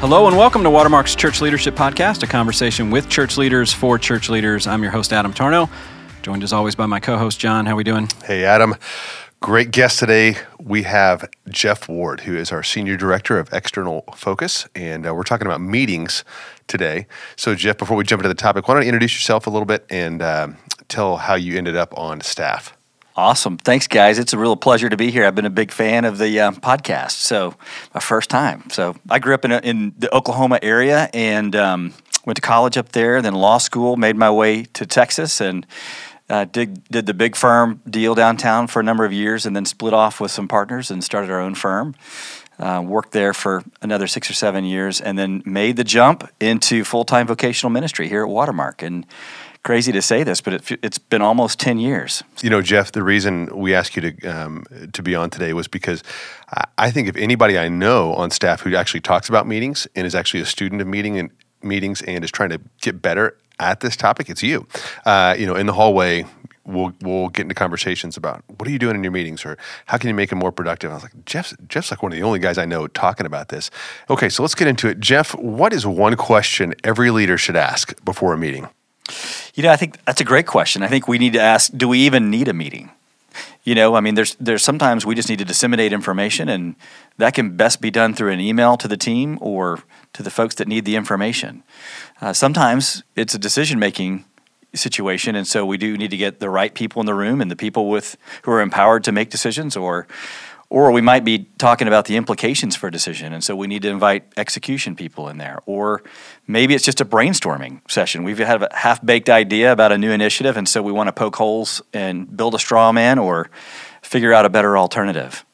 Hello and welcome to Watermark's Church Leadership Podcast, a conversation with church leaders for church leaders. I'm your host, Adam Tarnow, joined as always by my co-host, John. How are we doing? Hey, Adam. Great guest today. We have Jeff Ward, who is our Senior Director of External Focus, and uh, we're talking about meetings today. So, Jeff, before we jump into the topic, why don't you introduce yourself a little bit and um, tell how you ended up on staff? Awesome. Thanks, guys. It's a real pleasure to be here. I've been a big fan of the uh, podcast, so my first time. So I grew up in, a, in the Oklahoma area and um, went to college up there, then law school, made my way to Texas, and uh, did, did the big firm deal downtown for a number of years, and then split off with some partners and started our own firm. Uh, worked there for another six or seven years, and then made the jump into full time vocational ministry here at Watermark. And crazy to say this, but it, has been almost 10 years. You know, Jeff, the reason we asked you to, um, to be on today was because I think if anybody I know on staff who actually talks about meetings and is actually a student of meeting and meetings and is trying to get better at this topic, it's you. Uh, you know, in the hallway, we'll we'll get into conversations about what are you doing in your meetings or how can you make them more productive. I was like, Jeff's Jeff's like one of the only guys I know talking about this. Okay, so let's get into it. Jeff, what is one question every leader should ask before a meeting? You know, I think that's a great question. I think we need to ask: Do we even need a meeting? You know, I mean, there's there's sometimes we just need to disseminate information, and that can best be done through an email to the team or to the folks that need the information. Uh, sometimes it's a decision making situation, and so we do need to get the right people in the room and the people with who are empowered to make decisions, or or we might be talking about the implications for a decision, and so we need to invite execution people in there. Or maybe it's just a brainstorming session. We've had a half baked idea about a new initiative, and so we want to poke holes and build a straw man or figure out a better alternative.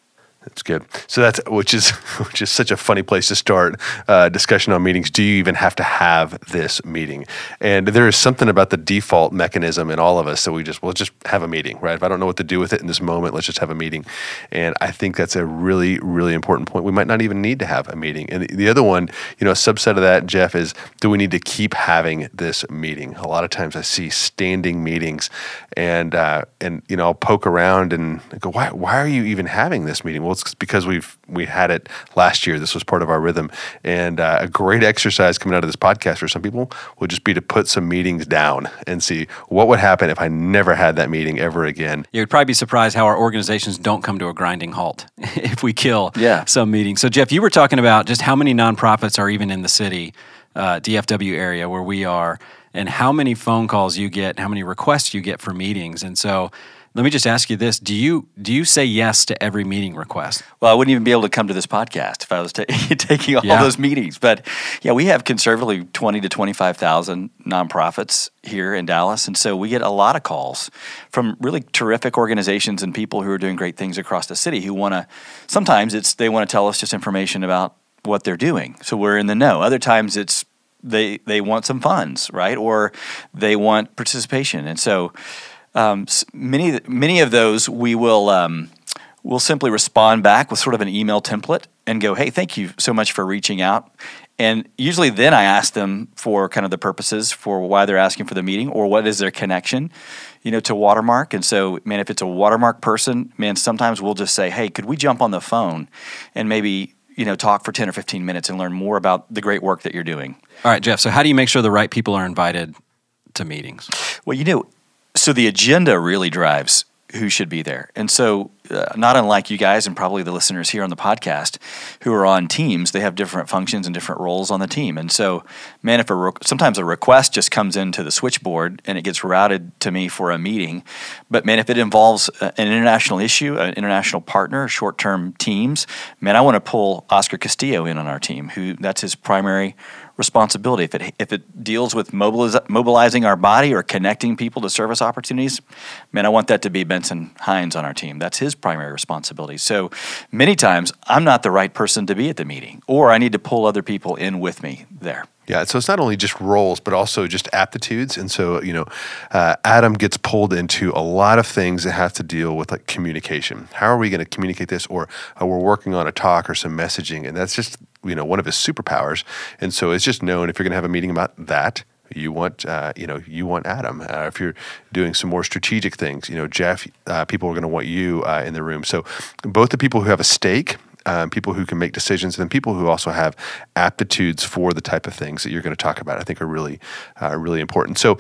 That's good. So that's which is which is such a funny place to start uh, discussion on meetings. Do you even have to have this meeting? And there is something about the default mechanism in all of us that we just we'll just have a meeting, right? If I don't know what to do with it in this moment, let's just have a meeting. And I think that's a really really important point. We might not even need to have a meeting. And the other one, you know, a subset of that, Jeff, is do we need to keep having this meeting? A lot of times I see standing meetings, and uh, and you know I'll poke around and go, why why are you even having this meeting? Well, it's because we've we had it last year. This was part of our rhythm, and uh, a great exercise coming out of this podcast for some people would just be to put some meetings down and see what would happen if I never had that meeting ever again. You'd probably be surprised how our organizations don't come to a grinding halt if we kill yeah. some meetings. So, Jeff, you were talking about just how many nonprofits are even in the city, uh, DFW area where we are, and how many phone calls you get, how many requests you get for meetings, and so let me just ask you this: Do you do you say yes to every meeting request? Well, I wouldn't even be able to come to this podcast if I was ta- taking all yeah. those meetings. But yeah, we have conservatively twenty to twenty five thousand nonprofits here in Dallas, and so we get a lot of calls from really terrific organizations and people who are doing great things across the city who want to. Sometimes it's they want to tell us just information about what they're doing, so we're in the know. Other times it's they they want some funds, right, or they want participation, and so um, many many of those we will um, we'll simply respond back with sort of an email template and go, hey, thank you so much for reaching out. And usually then I ask them for kind of the purposes for why they're asking for the meeting or what is their connection, you know, to Watermark. And so, man, if it's a Watermark person, man, sometimes we'll just say, hey, could we jump on the phone and maybe, you know, talk for 10 or 15 minutes and learn more about the great work that you're doing. All right, Jeff. So how do you make sure the right people are invited to meetings? Well, you know, so the agenda really drives who should be there. And so, uh, not unlike you guys and probably the listeners here on the podcast who are on teams, they have different functions and different roles on the team. And so, man, if a re- sometimes a request just comes into the switchboard and it gets routed to me for a meeting, but man, if it involves an international issue, an international partner, short-term teams, man, I want to pull Oscar Castillo in on our team. Who that's his primary responsibility. If it if it deals with mobiliz- mobilizing our body or connecting people to service opportunities, man, I want that to be Benson Hines on our team. That's his primary responsibility. So many times I'm not the right person to be at the meeting, or I need to pull other people in with me there. Yeah, so it's not only just roles, but also just aptitudes. And so, you know, uh, Adam gets pulled into a lot of things that have to deal with like communication. How are we going to communicate this? Or uh, we're working on a talk or some messaging. And that's just you know one of his superpowers, and so it's just known if you're going to have a meeting about that, you want uh, you know you want Adam. Uh, if you're doing some more strategic things, you know Jeff, uh, people are going to want you uh, in the room. So both the people who have a stake um, people who can make decisions, and then people who also have aptitudes for the type of things that you're going to talk about. I think are really, uh, really important. So.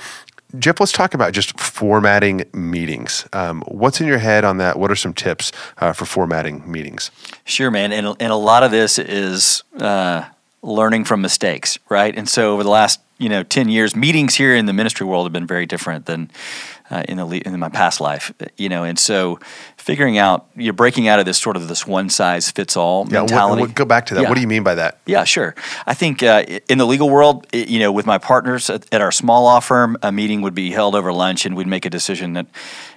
Jeff, let's talk about just formatting meetings. Um, what's in your head on that? What are some tips uh, for formatting meetings? Sure, man. And, and a lot of this is uh, learning from mistakes, right? And so over the last you know 10 years meetings here in the ministry world have been very different than uh, in the in my past life you know and so figuring out you're breaking out of this sort of this one size fits all yeah, mentality. what, what, go back to that. Yeah. what do you mean by that? Yeah sure. I think uh, in the legal world you know with my partners at, at, our small law firm a meeting would be held over lunch and we'd make a decision that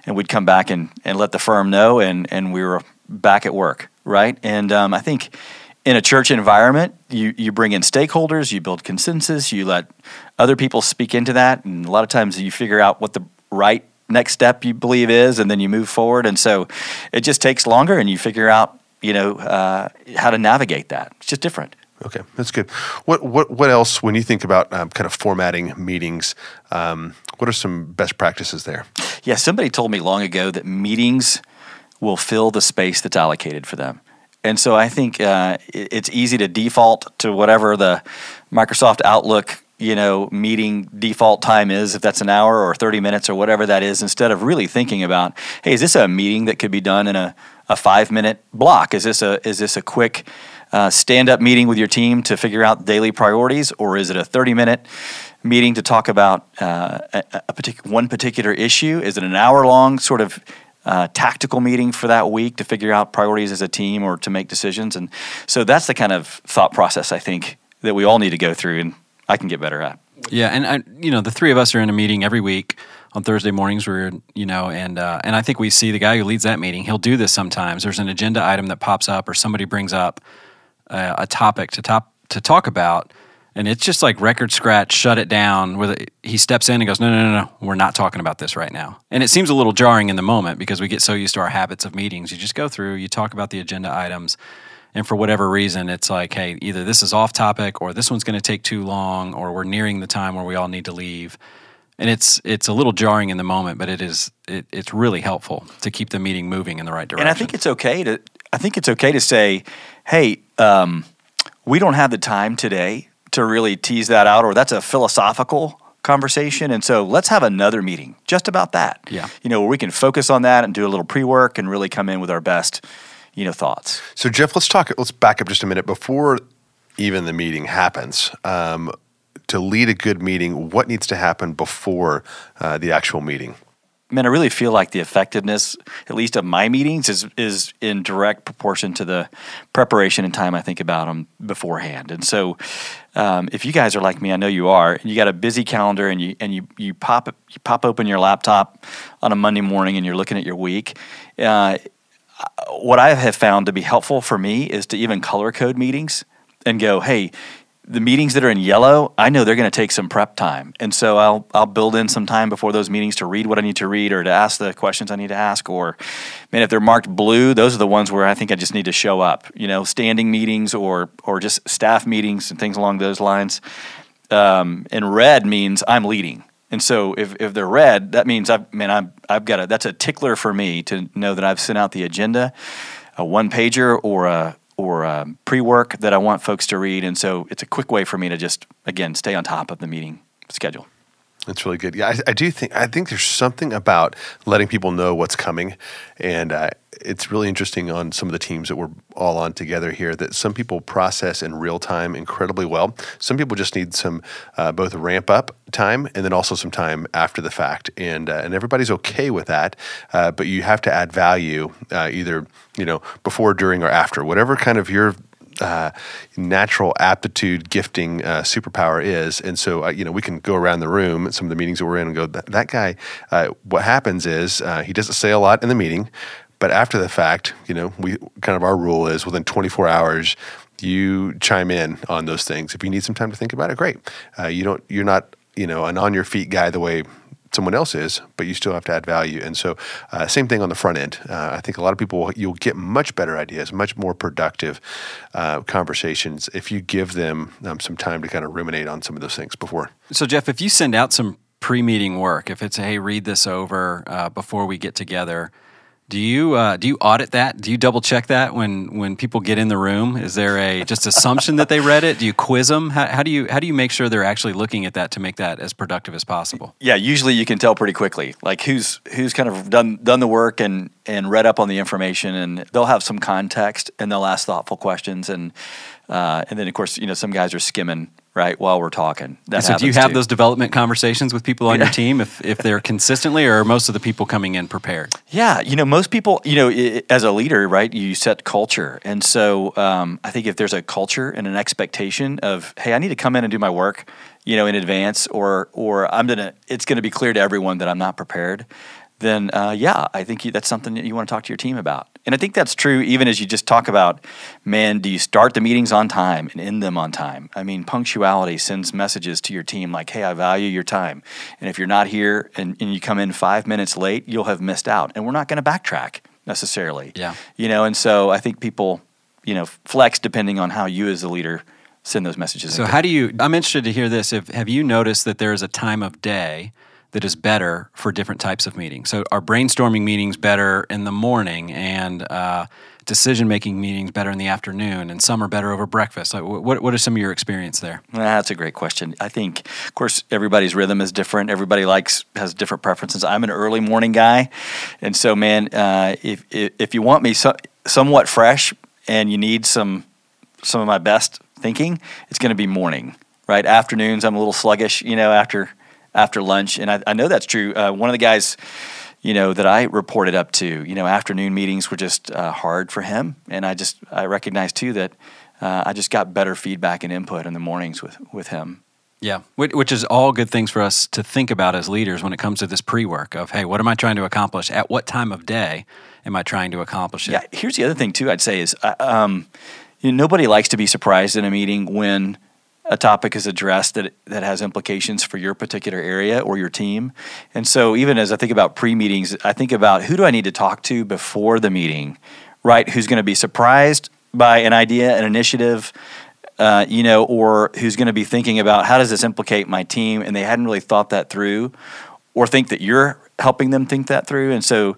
and we'd come back and, and let the firm know and and we were back at work right? And um, i think in a church environment, you, you bring in stakeholders, you build consensus, you let other people speak into that, and a lot of times you figure out what the right next step you believe is, and then you move forward. And so it just takes longer, and you figure out you know uh, how to navigate that. It's just different. Okay, that's good. What what what else when you think about um, kind of formatting meetings? Um, what are some best practices there? Yeah, somebody told me long ago that meetings will fill the space that's allocated for them. And so I think uh, it's easy to default to whatever the Microsoft Outlook you know meeting default time is if that's an hour or 30 minutes or whatever that is instead of really thinking about hey is this a meeting that could be done in a, a five minute block? Is this a is this a quick uh, stand up meeting with your team to figure out daily priorities? Or is it a 30 minute meeting to talk about uh, a, a partic- one particular issue? Is it an hour long sort of uh, tactical meeting for that week to figure out priorities as a team or to make decisions. And so that's the kind of thought process I think that we all need to go through, and I can get better at. Yeah, and I, you know, the three of us are in a meeting every week on Thursday mornings. We're you know, and uh, and I think we see the guy who leads that meeting. He'll do this sometimes. There's an agenda item that pops up, or somebody brings up uh, a topic to top to talk about and it's just like record scratch, shut it down. Where he steps in and goes, no, no, no, no, we're not talking about this right now. And it seems a little jarring in the moment because we get so used to our habits of meetings. You just go through, you talk about the agenda items, and for whatever reason, it's like, hey, either this is off topic, or this one's going to take too long, or we're nearing the time where we all need to leave. And it's it's a little jarring in the moment, but it is it, it's really helpful to keep the meeting moving in the right direction. And I think it's okay to I think it's okay to say, hey. Um, we don't have the time today to really tease that out, or that's a philosophical conversation. And so let's have another meeting just about that. Yeah. You know, where we can focus on that and do a little pre work and really come in with our best, you know, thoughts. So, Jeff, let's talk, let's back up just a minute before even the meeting happens. Um, to lead a good meeting, what needs to happen before uh, the actual meeting? man, I really feel like the effectiveness, at least of my meetings, is is in direct proportion to the preparation and time I think about them beforehand. And so, um, if you guys are like me, I know you are, and you got a busy calendar, and you and you you pop you pop open your laptop on a Monday morning, and you're looking at your week. Uh, what I have found to be helpful for me is to even color code meetings and go, hey, the meetings that are in yellow, I know they're going to take some prep time, and so I'll I'll build in some time before those meetings to read what I need to read or to ask the questions I need to ask. Or, man, if they're marked blue, those are the ones where I think I just need to show up. You know, standing meetings or or just staff meetings and things along those lines. Um, and red means I'm leading, and so if, if they're red, that means I've man I'm I've got a that's a tickler for me to know that I've sent out the agenda, a one pager or a or um, pre-work that I want folks to read, and so it's a quick way for me to just again stay on top of the meeting schedule. That's really good. Yeah, I, I do think I think there's something about letting people know what's coming, and uh, it's really interesting on some of the teams that we're all on together here that some people process in real time incredibly well. Some people just need some uh, both ramp up time and then also some time after the fact, and uh, and everybody's okay with that. Uh, but you have to add value uh, either you know before, during, or after, whatever kind of your uh, natural aptitude, gifting, uh, superpower is. And so, uh, you know, we can go around the room, at some of the meetings that we're in, and go, that, that guy, uh, what happens is uh, he doesn't say a lot in the meeting, but after the fact, you know, we kind of our rule is within 24 hours, you chime in on those things. If you need some time to think about it, great. You don't, you're not, you know, an on your feet guy the way someone else is, but you still have to add value. And so, uh, same thing on the front end. Uh, I think a lot of people you'll get much better ideas, much more productive uh, conversations if you give them um, some time to kind of ruminate on some of those things before. So, Jeff, if you send out some pre-meeting work, if it's hey, read this over uh, before we get together Do you uh, do you audit that? Do you double check that when when people get in the room? Is there a just assumption that they read it? Do you quiz them? How, how, do you how do you make sure they're actually looking at that to make that as productive as possible? Yeah, usually you can tell pretty quickly, like who's who's kind of done done the work and and read up on the information, and they'll have some context and they'll ask thoughtful questions, and uh, and then of course you know some guys are skimming right while we're talking. That so do you have too. those development conversations with people on yeah. your team if, if they're consistently or most of the people coming in prepared? Yeah, you know, most people, you know, as a leader, right, you set culture. And so um, I think if there's a culture and an expectation of, hey, I need to come in and do my work, you know, in advance or or I'm to it's going to be clear to everyone that I'm not prepared then uh, yeah, I think you, that's something that you want to talk to your team about. And I think that's true even as you just talk about, man, do you start the meetings on time and end them on time? I mean, punctuality sends messages to your team like, hey, I value your time. And if you're not here and, and you come in five minutes late, you'll have missed out. And we're not going to backtrack necessarily. Yeah. You know, and so I think people, you know, flex depending on how you as a leader send those messages. So, how do you, I'm interested to hear this. If, have you noticed that there is a time of day? That is better for different types of meetings. So, are brainstorming meetings better in the morning, and uh, decision making meetings better in the afternoon, and some are better over breakfast? Like, what what is some of your experience there? That's a great question. I think, of course, everybody's rhythm is different. Everybody likes has different preferences. I'm an early morning guy, and so man, uh, if, if, if you want me so, somewhat fresh and you need some some of my best thinking, it's going to be morning. Right, afternoons I'm a little sluggish, you know, after after lunch, and I, I know that's true. Uh, one of the guys, you know, that I reported up to, you know, afternoon meetings were just uh, hard for him, and I just I recognize too that uh, I just got better feedback and input in the mornings with with him. Yeah, which is all good things for us to think about as leaders when it comes to this pre work of, hey, what am I trying to accomplish? At what time of day am I trying to accomplish it? Yeah, here's the other thing, too, I'd say is uh, um, you know, nobody likes to be surprised in a meeting when a topic is addressed that that has implications for your particular area or your team. And so even as I think about pre-meetings, I think about who do I need to talk to before the meeting, right? Who's going to be surprised by an idea, an initiative, uh, you know, or who's going to be thinking about how does this implicate my team, and they hadn't really thought that through, or think that you're helping them think that through. And so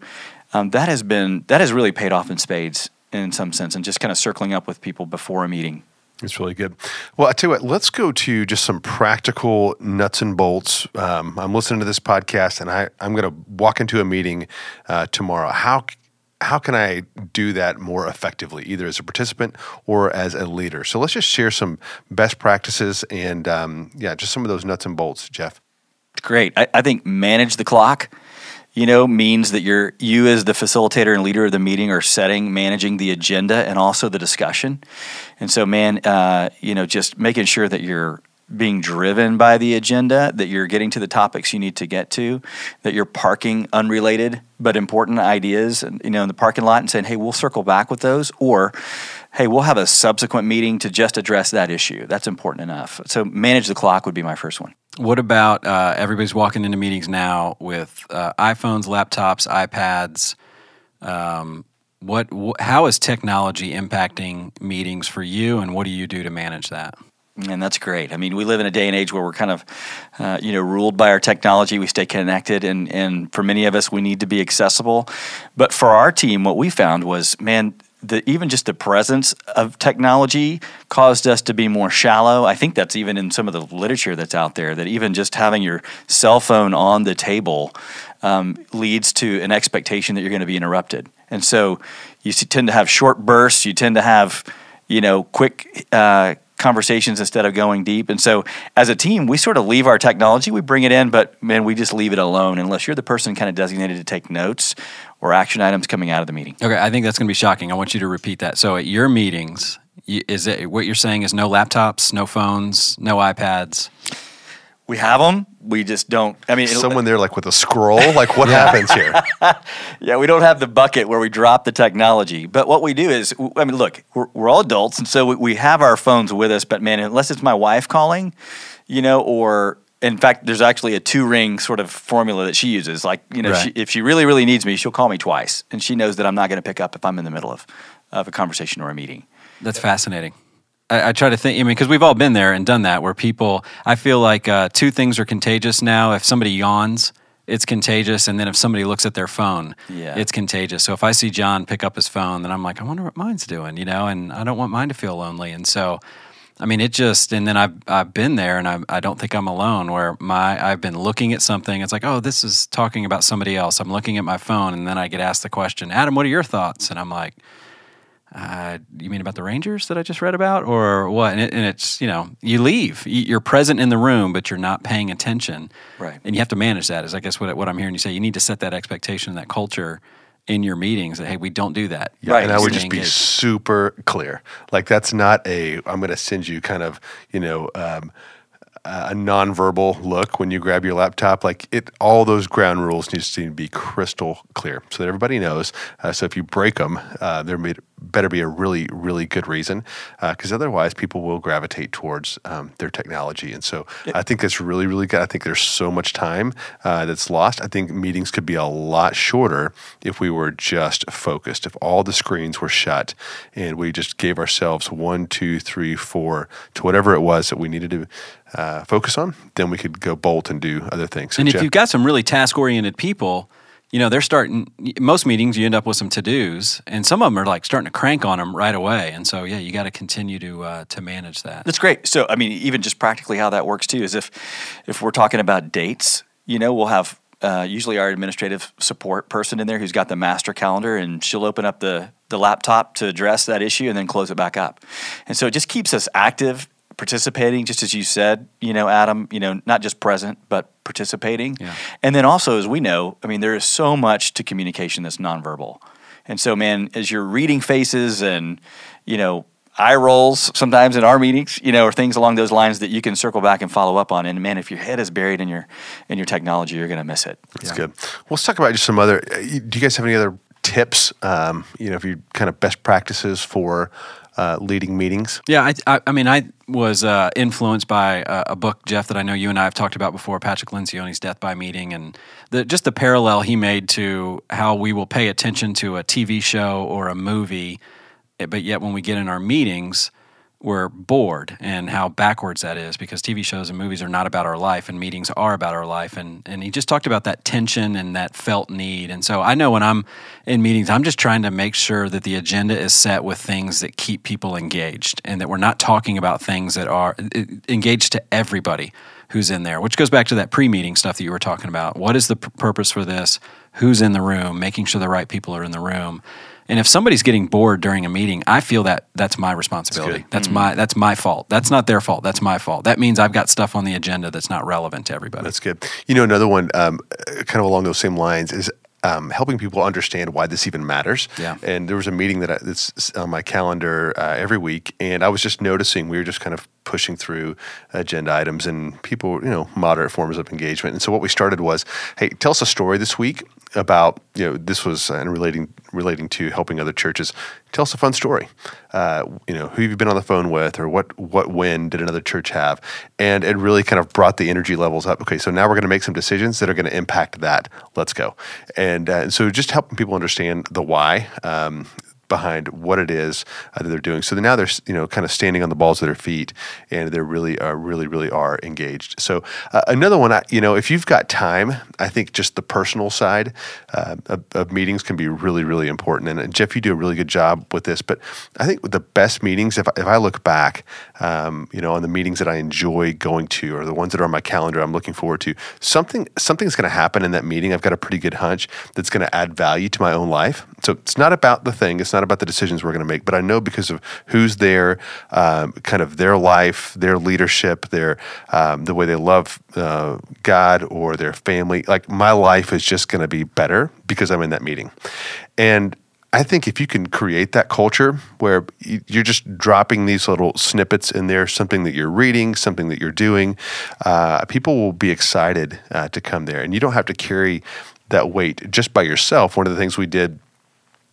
um, that has been that has really paid off in spades in some sense, and just kind of circling up with people before a meeting. It's really good. Well, I tell you what, let's go to just some practical nuts and bolts. Um, I'm listening to this podcast and I, I'm going to walk into a meeting uh, tomorrow. How how can I do that more effectively, either as a participant or as a leader? So let's just share some best practices and um, yeah, just some of those nuts and bolts, Jeff. Great. I, I think manage the clock you know, means that you're you as the facilitator and leader of the meeting are setting, managing the agenda and also the discussion. And so, man, uh, you know, just making sure that you're being driven by the agenda, that you're getting to the topics you need to get to, that you're parking unrelated but important ideas, you know, in the parking lot and saying, "Hey, we'll circle back with those," or "Hey, we'll have a subsequent meeting to just address that issue." That's important enough. So, manage the clock would be my first one. What about uh, everybody's walking into meetings now with uh, iPhones, laptops, iPads? Um, what, wh- how is technology impacting meetings for you, and what do you do to manage that? And that's great. I mean, we live in a day and age where we're kind of, uh, you know, ruled by our technology. We stay connected, and and for many of us, we need to be accessible. But for our team, what we found was, man, the, even just the presence of technology caused us to be more shallow. I think that's even in some of the literature that's out there that even just having your cell phone on the table um, leads to an expectation that you're going to be interrupted. And so you tend to have short bursts. You tend to have, you know, quick. Uh, conversations instead of going deep. And so as a team, we sort of leave our technology, we bring it in, but man, we just leave it alone unless you're the person kind of designated to take notes or action items coming out of the meeting. Okay, I think that's going to be shocking. I want you to repeat that. So at your meetings, is it what you're saying is no laptops, no phones, no iPads? We have them. We just don't. I mean, someone there like with a scroll. Like what happens here? yeah, we don't have the bucket where we drop the technology. But what we do is, I mean, look, we're, we're all adults, and so we, we have our phones with us. But man, unless it's my wife calling, you know, or in fact, there's actually a two ring sort of formula that she uses. Like, you know, right. she, if she really, really needs me, she'll call me twice. And she knows that I'm not going to pick up if I'm in the middle of, of a conversation or a meeting. That's fascinating. I, I try to think, I mean, because we've all been there and done that where people, I feel like uh, two things are contagious now. If somebody yawns, it's contagious. And then if somebody looks at their phone, Yeah. it's contagious. So if I see John pick up his phone, then I'm like, I wonder what mine's doing, you know, and I don't want mine to feel lonely. And so, I mean, it just, and then I've, I've been there and I, I don't think I'm alone where my, I've been looking at something. It's like, oh, this is talking about somebody else. I'm looking at my phone and then I get asked the question, Adam, what are your thoughts? And I'm like, uh, you mean about the Rangers that I just read about, or what? And, it, and it's you know you leave, You- you're present in the room, but you're not paying attention, Right. And you have to manage that. Is I guess what what I'm hearing you say. You need to set that expectation, that culture in your meetings that hey, we don't do that. Right. And I would just be engaged. super clear. Like that's not a. I'm going to send you kind of you know. Um, a nonverbal look when you grab your laptop, like it, all those ground rules need to be crystal clear so that everybody knows. Uh, so if you break them, uh, there may, better be a really, really good reason, because otherwise people will gravitate towards um, their technology. And so I think that's really, really good. I think there's so much time uh, that's lost. I think meetings could be a lot shorter if we were just focused. If all the screens were shut and we just gave ourselves one, two, three, four to whatever it was that we needed to uh, focus on, then we could go bolt and do other things. So And if Jeff- you've got some really task oriented people, you know, they're starting, most meetings you end up with some to dos, and some of them are like starting to crank on them right away. And so, yeah, you got to continue to, uh, to manage that. That's great. So, I mean, even just practically how that works too is if if we're talking about dates, you know, we'll have uh, usually our administrative support person in there who's got the master calendar, and she'll open up the the laptop to address that issue and then close it back up. And so it just keeps us active, participating, just as you said, you know, Adam, you know, not just present but participating. Yeah. And then also, as we know, I mean, there is so much to communication that's nonverbal. And so, man, as you're reading faces and, you know, eye rolls sometimes in our meetings, you know, or things along those lines that you can circle back and follow up on. And man, if your head is buried in your in your technology, you're going to miss it. That's good. Well, let's talk about just some other. uh, Do you guys have any other tips? Um, you know, if you kind of best practices for uh, leading meetings. Yeah, I, I, I mean, I was uh, influenced by uh, a book, Jeff, that I know you and I have talked about before, Patrick Lencioni's Death by Meeting, and the, just the parallel he made to how we will pay attention to a TV show or a movie, but yet when we get in our meetings, we're bored, and how backwards that is because TV shows and movies are not about our life, and meetings are about our life. And, and he just talked about that tension and that felt need. And so I know when I'm in meetings, I'm just trying to make sure that the agenda is set with things that keep people engaged and that we're not talking about things that are eh, engaged to everybody who's in there, which goes back to that pre meeting stuff that you were talking about. What is the purpose for this? Who's in the room? Making sure the right people are in the room. And if somebody's getting bored during a meeting, I feel that that's my responsibility. good. That's, my that's my fault. That's not their fault. That's my fault. That means I've got stuff on the agenda that's not relevant to everybody. That's good. You know, another one, um, kind of along those same lines, is um, helping people understand why this even matters. Yeah. And there was a meeting that I, that's on my calendar uh, every week, and I was just noticing we were just kind of pushing through agenda items and people, you know, moderate forms of engagement. And so what we started was, hey, tell us a story this week about you know this was uh, and relating relating to helping other churches. Tell us a fun story. Uh, you know, who have you been on the phone with, or what what win did another church have? And it really kind of brought the energy levels up. Okay, so now we're going to make some decisions that are going to impact that. Let's go. And uh, so just helping people understand the why. Um, behind what it is uh, that they're doing. So now they're you know kind of standing on the balls of their feet, and they really are really really are engaged. So uh, another one, I, you know, if you've got time, I think just the personal side uh, of, of meetings can be really really important. And, uh, Jeff, you do a really good job with this. But I think the best meetings, if I, if I look back, um, you know, on the meetings that I enjoy going to, or the ones that are on my calendar, I'm looking forward to, something something's going to happen in that meeting. I've got a pretty good hunch that's going to add value to my own life. So it's not about the thing. It's not about the decisions we're going to make, but I know because of who's there, um, kind of their life, their leadership, their um, the way they love uh, God or their family. Like my life is just going to be better because I'm in that meeting, and. I think if you can create that culture where you're just dropping these little snippets in there, something that you're reading, something that you're doing, uh, people will be excited uh, to come there. And you don't have to carry that weight just by yourself. One of the things we did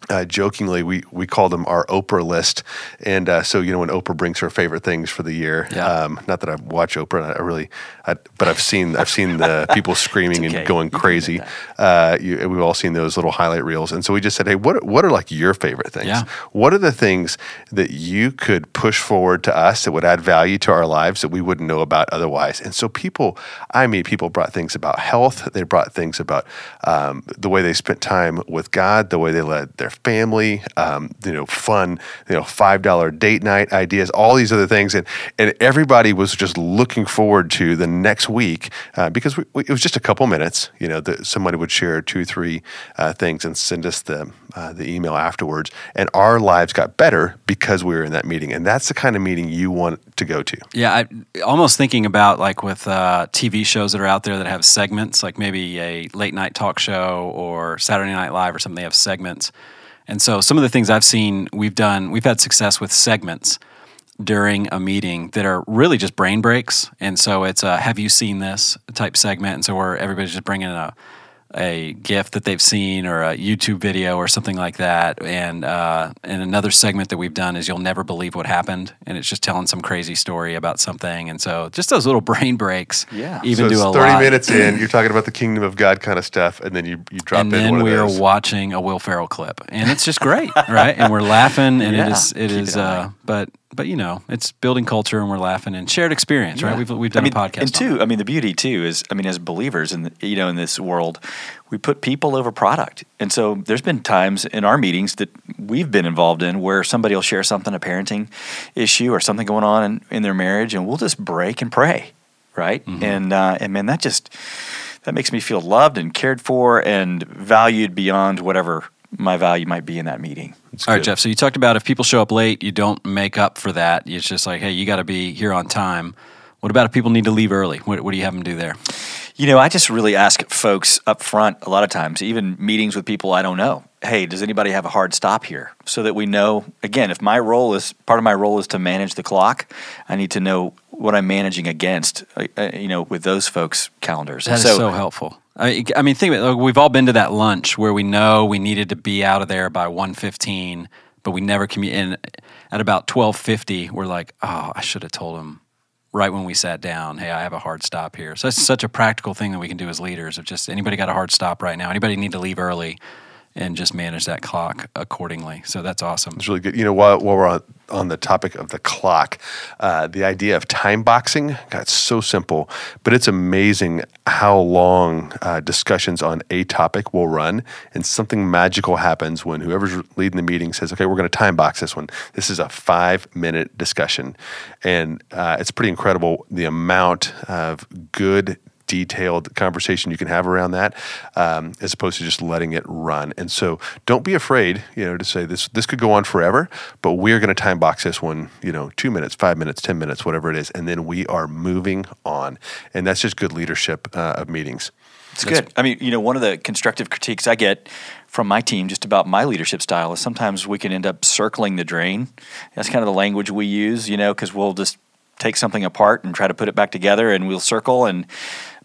uh, jokingly, we we called them our Oprah list, and uh, so you know when Oprah brings her favorite things for the year. Yeah. Um, not that I watch Oprah, I really, I, but I've seen I've seen the people screaming okay. and going crazy. Uh, you, we've all seen those little highlight reels, and so we just said, hey, what what are like your favorite things? Yeah. What are the things that you could push forward to us that would add value to our lives that we wouldn't know about otherwise? And so people, I mean, people brought things about health. They brought things about um, the way they spent time with God, the way they led their family, um, you know, fun, you know, five dollar date night ideas, all these other things, and and everybody was just looking forward to the next week uh, because we, we, it was just a couple minutes. You know, that somebody would share two, three uh, things and send us the uh, the email afterwards, and our lives got better because we were in that meeting, and that's the kind of meeting you want to go to. Yeah, I almost thinking about like with uh, TV shows that are out there that have segments, like maybe a late night talk show or Saturday Night Live or something. They have segments, and so some of the things I've seen, we've done, we've had success with segments during a meeting that are really just brain breaks. And so it's a "Have you seen this?" type segment, and so where everybody's just bringing in a a gift that they've seen or a YouTube video or something like that. And uh, and another segment that we've done is you'll never believe what happened, and it's just telling some crazy story about something. And so just those little brain breaks, Yeah. even so do it's a thirty lot. minutes in, you're talking about the kingdom of God kind of stuff, and then you you drop and in then one we of are watching a Will Ferrell clip, and it's just great, right? And we're laughing, and it Yeah, is it keep is. it. Uh, but but you know, it's building culture, and we're laughing and shared experience, right? We've we've done I mean, a podcast, and two. I mean, the beauty too is, I mean, as believers in the, you know in this world, we put people over product, and so there's been times in our meetings that we've been involved in where somebody will share something, a parenting issue or something going on in, in their marriage, and we'll just break and pray, right? Mm-hmm. And uh, and man, that just that makes me feel loved and cared for and valued beyond whatever my value might be in that meeting. It's All right, good. Jeff. So you talked about if people show up late, you don't make up for that. It's just like, hey, you got to be here on time. What about if people need to leave early? What, what do you have them do there? You know, I just really ask folks up front a lot of times, even meetings with people I don't know. Hey, does anybody have a hard stop here? So that we know, again, if my role is part of my role is to manage the clock, I need to know what I'm managing against, uh, uh, you know, with those folks' calendars. That is so, helpful. I, mean, think about it. We've all been to that lunch where we know we needed to be out of there by 1.15, but we never commu And at about 12.50, we're like, oh, I should have told him right when we sat down, hey, I have a hard stop here. So it's such a practical thing that we can do as leaders of just anybody got a hard stop right now, anybody need to leave early and just manage that clock accordingly. So that's awesome. It's really good. You know, while, while we're on, on the topic of the clock, uh, the idea of time boxing, God, it's so simple, but it's amazing how long uh, discussions on a topic will run. And something magical happens when whoever's leading the meeting says, okay, we're going to time box this one. This is a five minute discussion. And uh, it's pretty incredible the amount of good detailed conversation you can have around that, um, as opposed to just letting it run. And so, don't be afraid, you know, to say this. This could go on forever, but we are going to time box this one, you know, two minutes, five minutes, ten minutes, whatever it is, and then we are moving on. And that's just good leadership uh, of meetings. It's good. I mean, you know, one of the constructive critiques I get from my team just about my leadership style is sometimes we can end up circling the drain. That's kind of the language we use, you know, because we'll just take something apart and try to put it back together and we'll circle and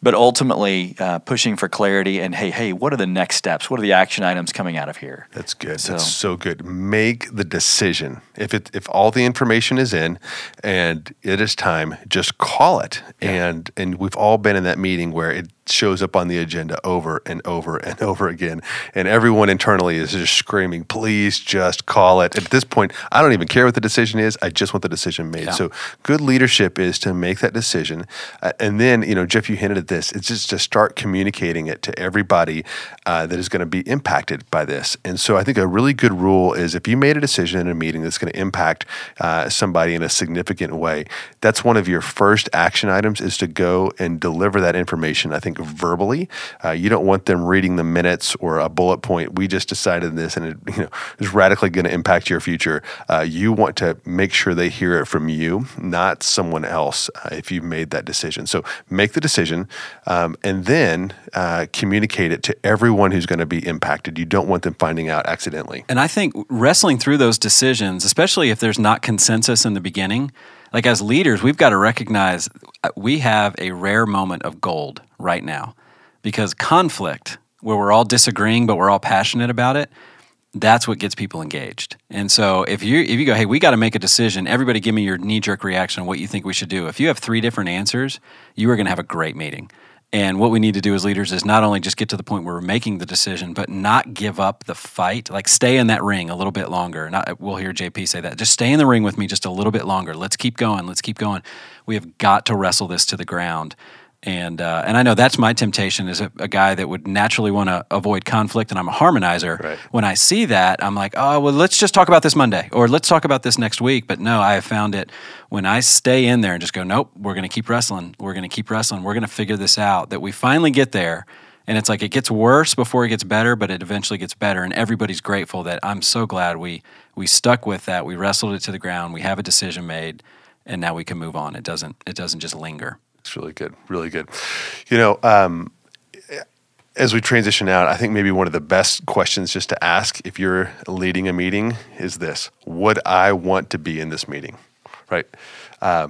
but ultimately uh, pushing for clarity and hey hey what are the next steps what are the action items coming out of here That's good. So- That's so good. Make the decision. If it if all the information is in and it is time, just call it. And and we've all been in that meeting where it shows up on the agenda over and over and over again. And everyone internally is just screaming, please just call it. At this point, I don't even care what the decision is. I just want the decision made. Yeah. So good leadership is to make that decision. Uh, and then, you know, Jeff, you hinted at this. It's just to start communicating it to everybody uh, that is going to be impacted by this. And so I think a really good rule is if you made a decision in a meeting that's going to impact uh, somebody in a significant way, that's one of your first action items is to go and deliver that information, I think, verbally. Uh, you don't want them reading the minutes or a bullet point. We just decided this and it you know, is radically going to impact your future. Uh, you want to make sure they hear it from you, not someone else, uh, if you've made that decision. So make the decision um, and then uh, communicate it to everyone who's going to be impacted. You don't want them finding out accidentally. And I think wrestling through those decisions, especially if there's not consensus in the beginning, like as leaders, we've got to recognize uh, we have a rare moment of gold right now because conflict, where we're all disagreeing but we're all passionate about it, that's what gets people engaged. And so if you if you go, hey, we got to make a decision. Everybody, give me your knee jerk reaction on what you think we should do. If you have three different answers, you are going to have a great meeting. And what we need to do as leaders is not only just get to the point where we're making the decision, but not give up the fight. Like stay in that ring a little bit longer. Not, we'll hear JP say that. Just stay in the ring with me just a little bit longer. Let's keep going. Let's keep going. We have got to wrestle this to the ground and uh, and I know that's my temptation as a, a guy that would naturally want to avoid conflict, and I'm a harmonizer. Right. When I see that, I'm like, oh well, let's just talk about this Monday, or let's talk about this next week. But no, I have found it when I stay in there and just go, nope, we're going to keep wrestling, we're going to keep wrestling, we're going to figure this out. That we finally get there, and it's like it gets worse before it gets better, but it eventually gets better, and everybody's grateful that I'm so glad we we stuck with that, we wrestled it to the ground, we have a decision made, and now we can move on. It doesn't it doesn't just linger. It's really good, really good. You know, um, as we transition out, I think maybe one of the best questions just to ask if you're leading a meeting is this: Would I want to be in this meeting? Right. Uh,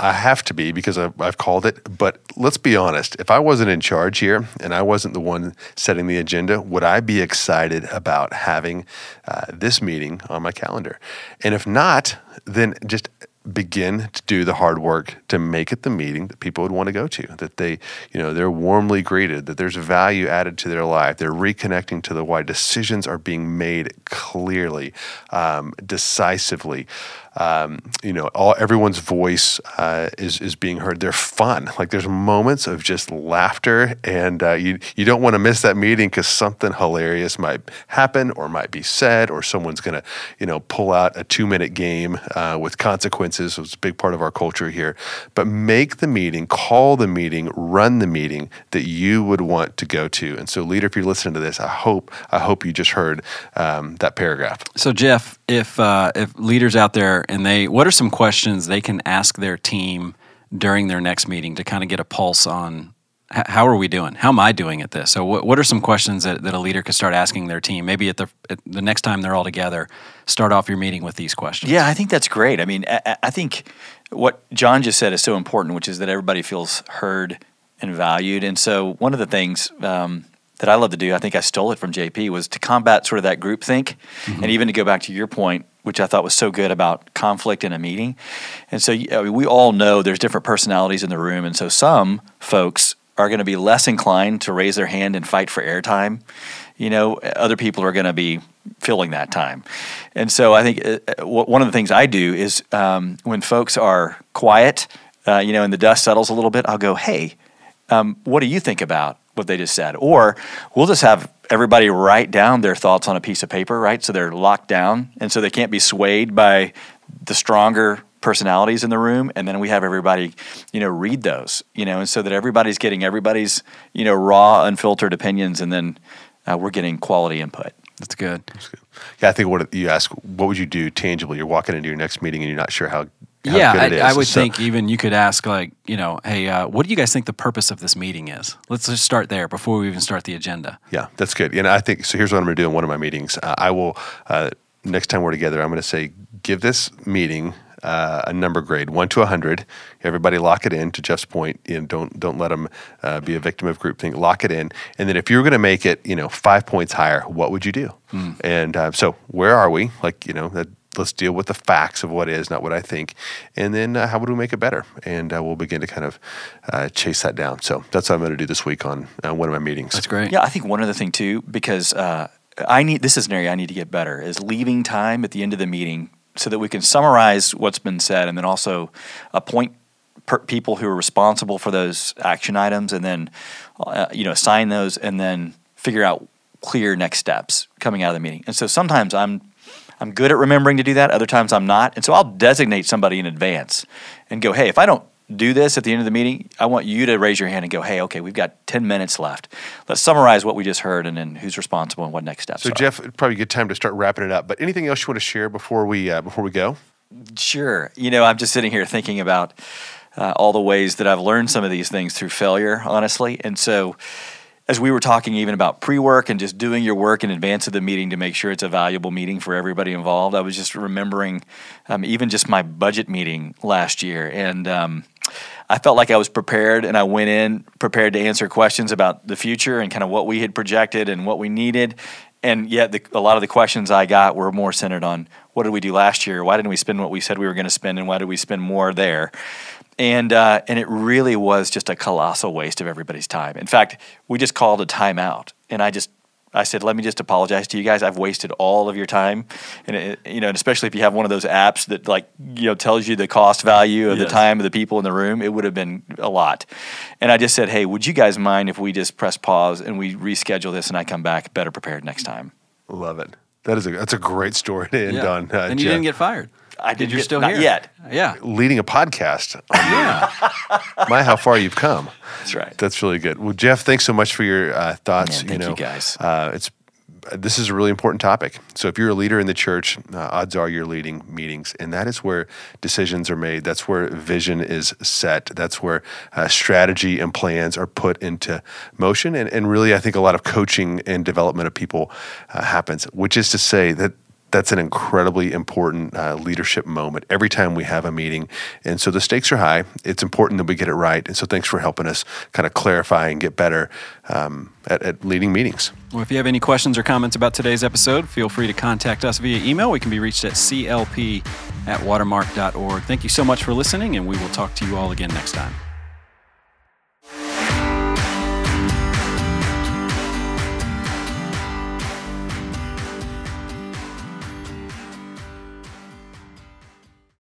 I have to be because I've, I've, called it. But let's be honest: if I wasn't in charge here and I wasn't the one setting the agenda, would I be excited about having uh, this meeting on my calendar? And if not, then just begin to do the hard work to make it the meeting that people would want to go to that they you know they're warmly greeted that there's value added to their life they're reconnecting to the why. Decisions are being made clearly um, decisively um, you know, all everyone's voice uh, is is being heard. They're fun. Like there's moments of just laughter, and uh, you you don't want to miss that meeting because something hilarious might happen or might be said, or someone's gonna you know pull out a two minute game uh, with consequences. It's a big part of our culture here. But make the meeting, call the meeting, run the meeting that you would want to go to. And so, leader, if you're listening to this, I hope I hope you just heard um, that paragraph. So, Jeff, if uh, if leaders out there and they, what are some questions they can ask their team during their next meeting to kind of get a pulse on how are we doing? How am I doing at this? So, what, what are some questions that, that a leader could start asking their team? Maybe at the at the next time they're all together, start off your meeting with these questions. Yeah, I think that's great. I mean, I, I think what John just said is so important, which is that everybody feels heard and valued. And so, one of the things um, that I love to do, I think I stole it from JP, was to combat sort of that group think, mm-hmm. and even to go back to your point, which I thought was so good about conflict in a meeting. And so I mean, we all know there's different personalities in the room, and so some folks are going to be less inclined to raise their hand and fight for airtime. You know, other people are going to be filling that time. And so I think uh, uh one of the things I do is um, when folks are quiet, uh, you know, and the dust settles a little bit, I'll go, hey, um, what do you think about what they just said. Or we'll just have everybody write down their thoughts on a piece of paper, right? So they're locked down and so they can't be swayed by the stronger personalities in the room and then we have everybody you know read those you know and so that everybody's getting everybody's you know raw unfiltered opinions and then uh, we're getting quality input that's good. That's good. Yeah, I think what you ask, what would you do tangibly? You're walking into your next meeting and you're not sure how yeah, I, I, would so, think even you could ask like, you know, hey, uh, what do you guys think the purpose of this meeting is? Let's just start there before we even start the agenda. Yeah, that's good. And I think so. Here's what I'm going to do in one of my meetings. Uh, I will uh, next time we're together. I'm going to say, give this meeting uh, a number grade, one to a hundred. Everybody lock it in. To Jeff's point, you know, don't don't let them uh, be a victim of groupthink. Lock it in, and then if you're going to make it, you know, five points higher, what would you do? Mm. And uh, so, where are we? Like, you know, that let's deal with the facts of what is, not what I think, and then uh, how would we make it better? And uh, we'll begin to kind of uh, chase that down. So that's what I'm going to do this week on uh, one of my meetings. That's great. Yeah, I think one other thing too, because uh, I need this is an area I need to get better is leaving time at the end of the meeting so that we can summarize what's been said and then also appoint per- people who are responsible for those action items and then uh, you know assign those and then figure out clear next steps coming out of the meeting. And so sometimes I'm I'm good at remembering to do that. Other times I'm not. And so I'll designate somebody in advance and go, hey, if I don't do this at the end of the meeting, I want you to raise your hand and go, hey, okay, we've got 10 minutes left. Let's summarize what we just heard and then who's responsible and what next steps so, are. Jeff, probably a good time to start wrapping it up. But anything else you want to share before we, uh, before we go? Sure. You know, I'm just sitting here thinking about uh, all the ways that I've learned some of these things through failure, honestly. And so, as we were talking even about pre-work and just doing your work in advance of the meeting to make sure it's a valuable meeting for everybody involved, I was just remembering um, even just my budget meeting last year, and um, I felt like I was prepared, and I went in prepared to answer questions about the future and kind of what we had projected and what we needed. and yet the, a lot of the questions I got were more centered on what did we do last year? Why didn't we spend what we said we were going to spend, and why did we spend more there? And uh, and it really was just a colossal waste of everybody's time. In fact, we just called a timeout, and I just I said, let me just apologize to you guys. I've wasted all of your time, and it, you know, and especially if you have one of those apps that like you know tells you the cost value of yes. the time of the people in the room, it would have been a lot. And I just said, hey, would you guys mind if we just press pause and we reschedule this, and I come back better prepared next time? Love it. That is a that's a great story to end yeah. on. Uh, and you Jeff. didn't get fired. I did. You're still not here. yet. Yeah. Leading a podcast. yeah. My, how far you've come. That's right. That's really good. Well, Jeff, thanks so much for your uh, thoughts. Man, thank you, know, you guys. Uh, it's this is a really important topic. So, if you're a leader in the church, uh, odds are you're leading meetings, and that is where decisions are made. That's where vision is set. That's where uh, strategy and plans are put into motion. And, and really, I think a lot of coaching and development of people uh, happens, which is to say that that's an incredibly important uh, leadership moment every time we have a meeting. And so the stakes are high. It's important that we get it right. And so thanks for helping us kind of clarify and get better um, at, at leading meetings. Well, if you have any questions or comments about today's episode, feel free to contact us via email. We can be reached at clp at watermark.org. Thank you so much for listening, and we will talk to you all again next time.